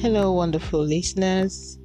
Hello, wonderful listeners.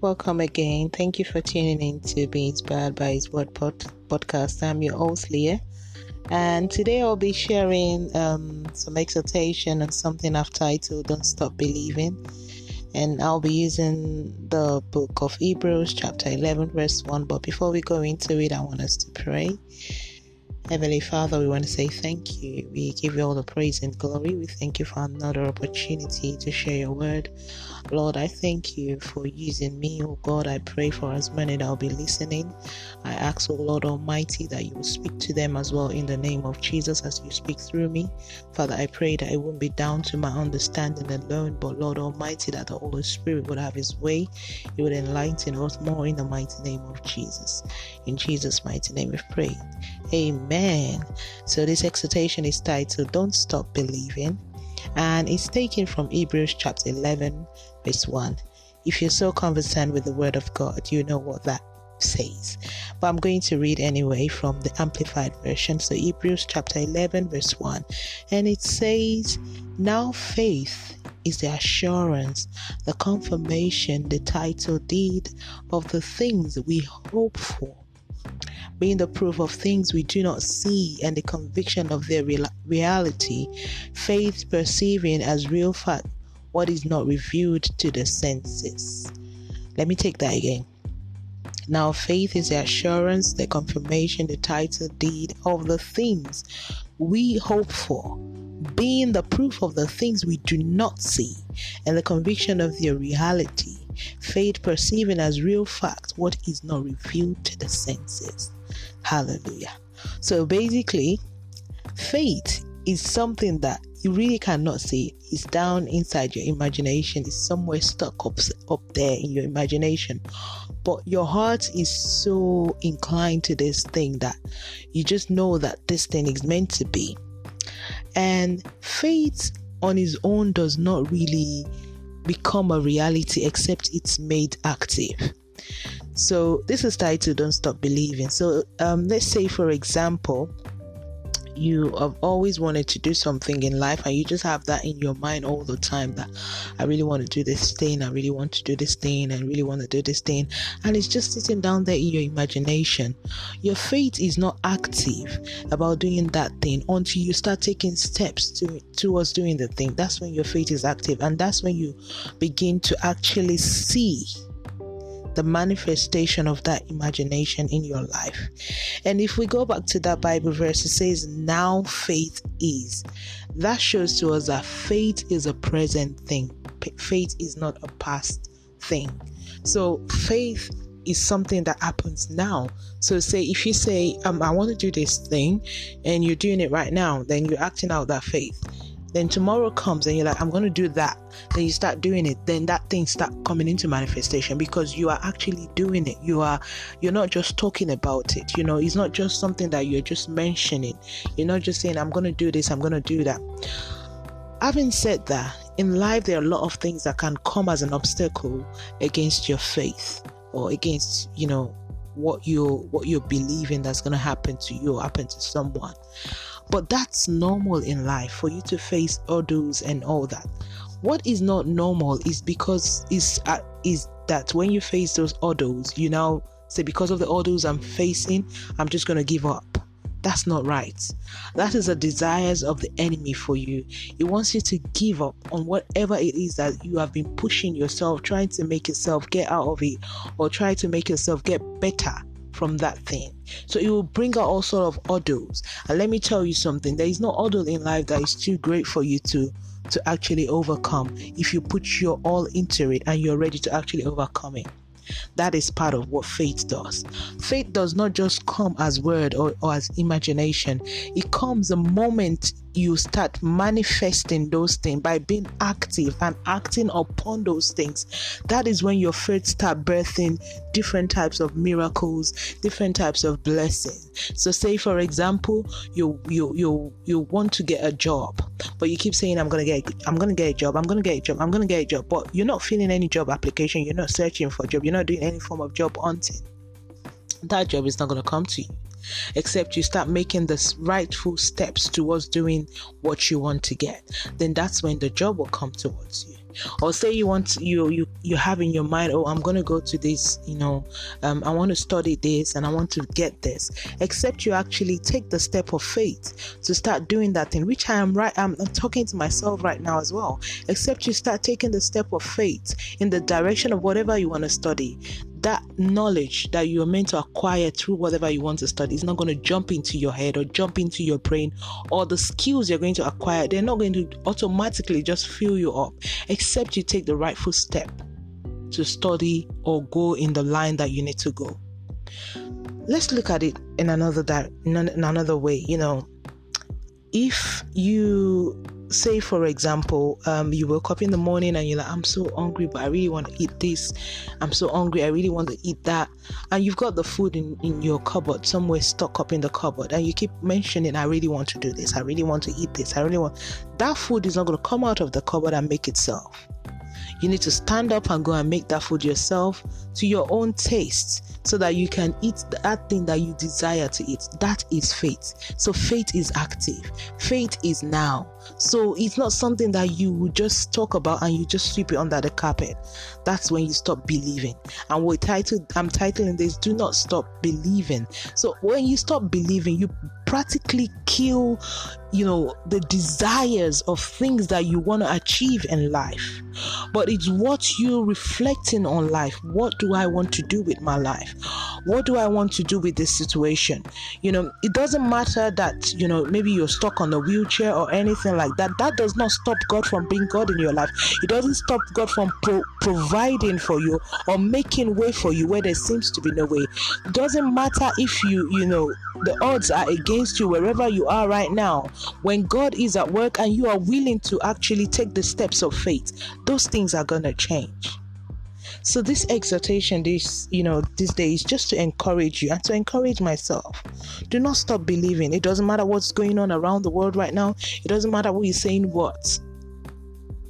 Welcome again. Thank you for tuning in to Be Inspired by His Word pod- podcast. I'm your host, Leah. And today I'll be sharing um, some exhortation on something I've titled Don't Stop Believing. And I'll be using the book of Hebrews, chapter 11, verse 1. But before we go into it, I want us to pray. Heavenly Father, we want to say thank you. We give you all the praise and glory. We thank you for another opportunity to share your word. Lord, I thank you for using me. Oh God, I pray for as many that will be listening. I ask, oh Lord Almighty, that you will speak to them as well in the name of Jesus as you speak through me. Father, I pray that it won't be down to my understanding alone, but Lord Almighty, that the Holy Spirit would have his way. He would enlighten us more in the mighty name of Jesus. In Jesus' mighty name we pray. Amen. So this exhortation is titled Don't Stop Believing and it's taken from Hebrews chapter 11 verse 1. If you're so conversant with the word of God, you know what that says. But I'm going to read anyway from the amplified version. So Hebrews chapter 11 verse 1 and it says, "Now faith is the assurance, the confirmation, the title deed of the things we hope for." Being the proof of things we do not see and the conviction of their real- reality, faith perceiving as real fact what is not revealed to the senses. Let me take that again. Now, faith is the assurance, the confirmation, the title deed of the things we hope for, being the proof of the things we do not see, and the conviction of their reality. Faith perceiving as real fact what is not revealed to the senses. Hallelujah. So basically, faith is something that you really cannot see. It's down inside your imagination. It's somewhere stuck up, up there in your imagination. But your heart is so inclined to this thing that you just know that this thing is meant to be. And faith on its own does not really become a reality except it's made active. So this is titled "Don't Stop Believing." So um, let's say, for example, you have always wanted to do something in life and you just have that in your mind all the time that I really want to do this thing, I really want to do this thing, I really want to do this thing, and it's just sitting down there in your imagination. Your faith is not active about doing that thing until you start taking steps to, towards doing the thing. That's when your faith is active, and that's when you begin to actually see the manifestation of that imagination in your life. And if we go back to that Bible verse, it says, Now faith is. That shows to us that faith is a present thing, faith is not a past thing. So, faith is something that happens now. So, say if you say, um, I want to do this thing, and you're doing it right now, then you're acting out that faith. Then tomorrow comes and you're like, I'm going to do that. Then you start doing it. Then that thing start coming into manifestation because you are actually doing it. You are, you're not just talking about it. You know, it's not just something that you're just mentioning. You're not just saying, I'm going to do this, I'm going to do that. Having said that, in life there are a lot of things that can come as an obstacle against your faith or against, you know, what you're what you're believing that's going to happen to you or happen to someone but that's normal in life for you to face hurdles and all that. What is not normal is because is uh, is that when you face those hurdles, you now say because of the hurdles I'm facing, I'm just gonna give up. That's not right. That is the desires of the enemy for you. He wants you to give up on whatever it is that you have been pushing yourself, trying to make yourself get out of it, or try to make yourself get better from that thing. So it will bring out all sort of hurdles. And let me tell you something: there is no hurdle in life that is too great for you to to actually overcome if you put your all into it and you're ready to actually overcome it. That is part of what faith does. Faith does not just come as word or, or as imagination, it comes the moment you start manifesting those things by being active and acting upon those things. That is when your faith start birthing different types of miracles, different types of blessings. So say for example, you you you you want to get a job, but you keep saying I'm gonna get I'm gonna get a job, I'm gonna get a job, I'm gonna get a job, but you're not filling any job application, you're not searching for a job, you're not doing any form of job hunting. That job is not gonna come to you except you start making the rightful steps towards doing what you want to get. Then that's when the job will come towards you or say you want you you you have in your mind oh i'm going to go to this you know um, i want to study this and i want to get this except you actually take the step of faith to start doing that thing which i am right I'm, I'm talking to myself right now as well except you start taking the step of faith in the direction of whatever you want to study that knowledge that you are meant to acquire through whatever you want to study is not going to jump into your head or jump into your brain, or the skills you're going to acquire, they're not going to automatically just fill you up, except you take the rightful step to study or go in the line that you need to go. Let's look at it in another di- in another way. You know, if you say for example um, you wake up in the morning and you're like i'm so hungry but i really want to eat this. I'm so hungry i really want to eat that. And you've got the food in, in your cupboard somewhere stuck up in the cupboard and you keep mentioning i really want to do this. I really want to eat this. I really want that food is not going to come out of the cupboard and make itself. You need to stand up and go and make that food yourself to your own taste so that you can eat that thing that you desire to eat. That is faith. So faith is active. Faith is now. So it's not something that you would just talk about and you just sweep it under the carpet. That's when you stop believing. And we titled I'm titling this Do Not Stop Believing. So when you stop believing, you practically kill you know the desires of things that you want to achieve in life but it's what you're reflecting on life what do i want to do with my life? What do i want to do with this situation? You know it doesn't matter that you know maybe you're stuck on a wheelchair or anything like that. That does not stop god from being god in your life. It doesn't stop god from pro- providing for you or making way for you where there seems to be no way. It doesn't matter if you you know the odds are against you wherever you are right now. When God is at work and you are willing to actually take the steps of faith, those things are going to change. So this exhortation this you know these days just to encourage you and to encourage myself. Do not stop believing. It doesn't matter what's going on around the world right now. It doesn't matter what you're saying what.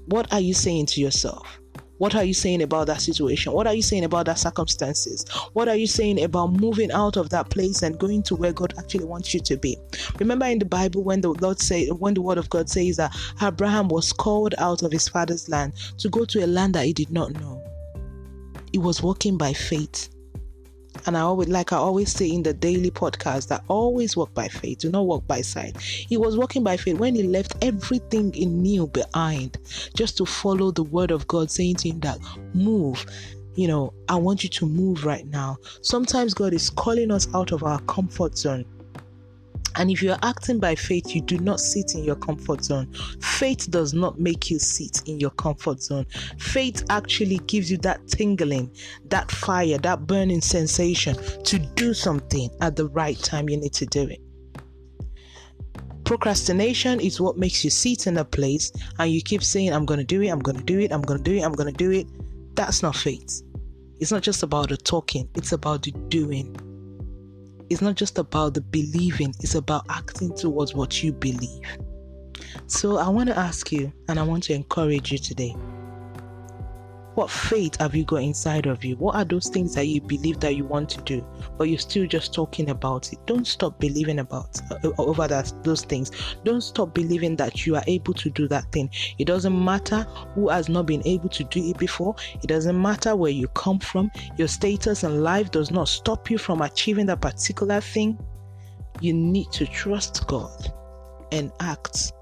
What are you saying to yourself? What are you saying about that situation? What are you saying about that circumstances? What are you saying about moving out of that place and going to where God actually wants you to be? Remember in the Bible when the Lord say when the word of God says that Abraham was called out of his father's land to go to a land that he did not know. He was walking by faith and I always, like I always say in the daily podcast, that always walk by faith, do not walk by sight. He was walking by faith when he left everything he knew behind just to follow the word of God, saying to him that move you know, I want you to move right now. Sometimes God is calling us out of our comfort zone. And if you're acting by faith, you do not sit in your comfort zone. Faith does not make you sit in your comfort zone. Faith actually gives you that tingling, that fire, that burning sensation to do something at the right time you need to do it. Procrastination is what makes you sit in a place and you keep saying, I'm going to do it, I'm going to do it, I'm going to do it, I'm going to do it. That's not faith. It's not just about the talking, it's about the doing it's not just about the believing, it's about acting towards what you believe. So I want to ask you and I want to encourage you today what faith have you got inside of you? What are those things that you believe that you want to do, but you're still just talking about it? Don't stop believing about uh, over that those things. Don't stop believing that you are able to do that thing. It doesn't matter who has not been able to do it before. It doesn't matter where you come from. Your status in life does not stop you from achieving that particular thing. You need to trust God and act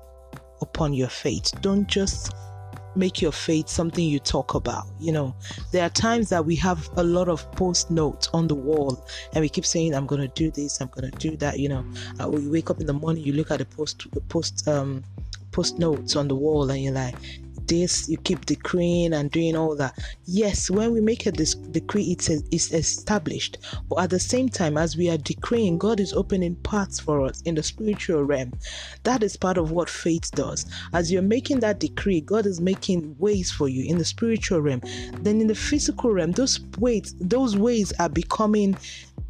upon your faith. Don't just make your faith something you talk about. You know, there are times that we have a lot of post notes on the wall and we keep saying, I'm going to do this, I'm going to do that. You know, uh, you wake up in the morning, you look at the post, post, um, post notes on the wall and you're like, this, you keep decreeing and doing all that. Yes, when we make a decree, it's, a, it's established. But at the same time, as we are decreeing, God is opening paths for us in the spiritual realm. That is part of what faith does. As you're making that decree, God is making ways for you in the spiritual realm. Then in the physical realm, those ways, those ways are becoming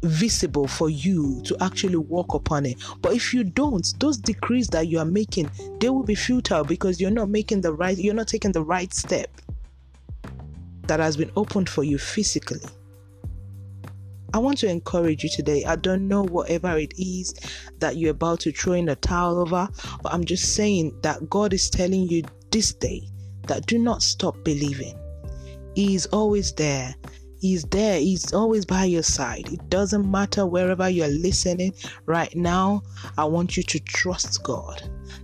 visible for you to actually walk upon it. But if you don't, those decrees that you are making, they will be futile because you're not making the right, you're not taking the right step that has been opened for you physically. I want to encourage you today. I don't know whatever it is that you're about to throw in the towel over, but I'm just saying that God is telling you this day that do not stop believing. He is always there. He's there. He's always by your side. It doesn't matter wherever you're listening right now. I want you to trust God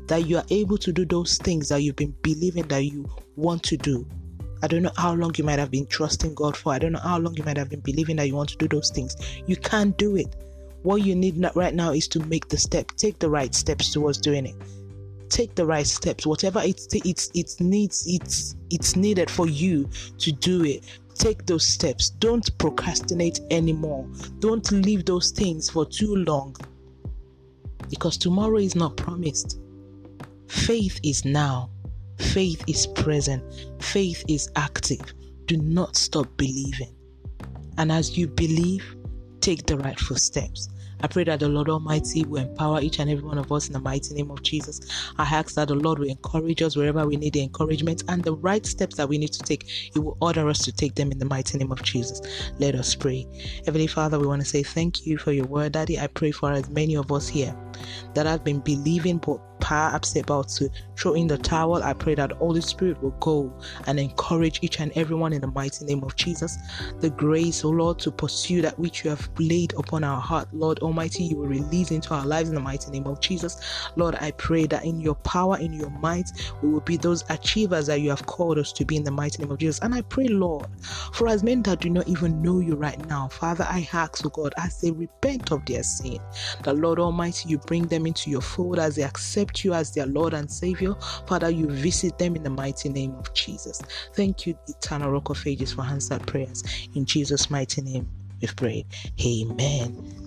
that you are able to do those things that you've been believing that you want to do. I don't know how long you might have been trusting God for. I don't know how long you might have been believing that you want to do those things. You can't do it. What you need right now is to make the step, take the right steps towards doing it. Take the right steps, whatever it's it's it needs it's it's needed for you to do it. Take those steps. Don't procrastinate anymore. Don't leave those things for too long. Because tomorrow is not promised. Faith is now. Faith is present. Faith is active. Do not stop believing. And as you believe, take the rightful steps. I pray that the Lord Almighty will empower each and every one of us in the mighty name of Jesus. I ask that the Lord will encourage us wherever we need the encouragement and the right steps that we need to take. He will order us to take them in the mighty name of Jesus. Let us pray. Heavenly Father, we want to say thank you for your word, Daddy. I pray for as many of us here that have been believing but perhaps about to throw in the towel, I pray that Holy Spirit will go and encourage each and everyone in the mighty name of Jesus. The grace, O oh Lord, to pursue that which you have laid upon our heart, Lord Almighty, you will release into our lives in the mighty name of Jesus. Lord, I pray that in your power, in your might, we will be those achievers that you have called us to be in the mighty name of Jesus. And I pray, Lord, for as many that do not even know you right now, Father, I ask, O oh God, as they repent of their sin, that Lord Almighty, you bring them into your fold as they you as their Lord and Savior. Father, you visit them in the mighty name of Jesus. Thank you, eternal rock of ages, for answered prayers. In Jesus' mighty name, we've prayed. Amen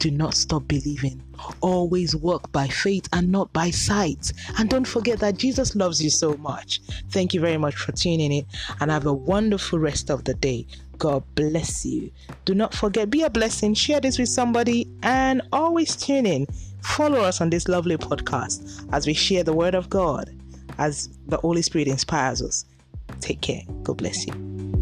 do not stop believing. Always walk by faith and not by sight. And don't forget that Jesus loves you so much. Thank you very much for tuning in and have a wonderful rest of the day. God bless you. Do not forget, be a blessing, share this with somebody, and always tune in. Follow us on this lovely podcast as we share the Word of God as the Holy Spirit inspires us. Take care. God bless you.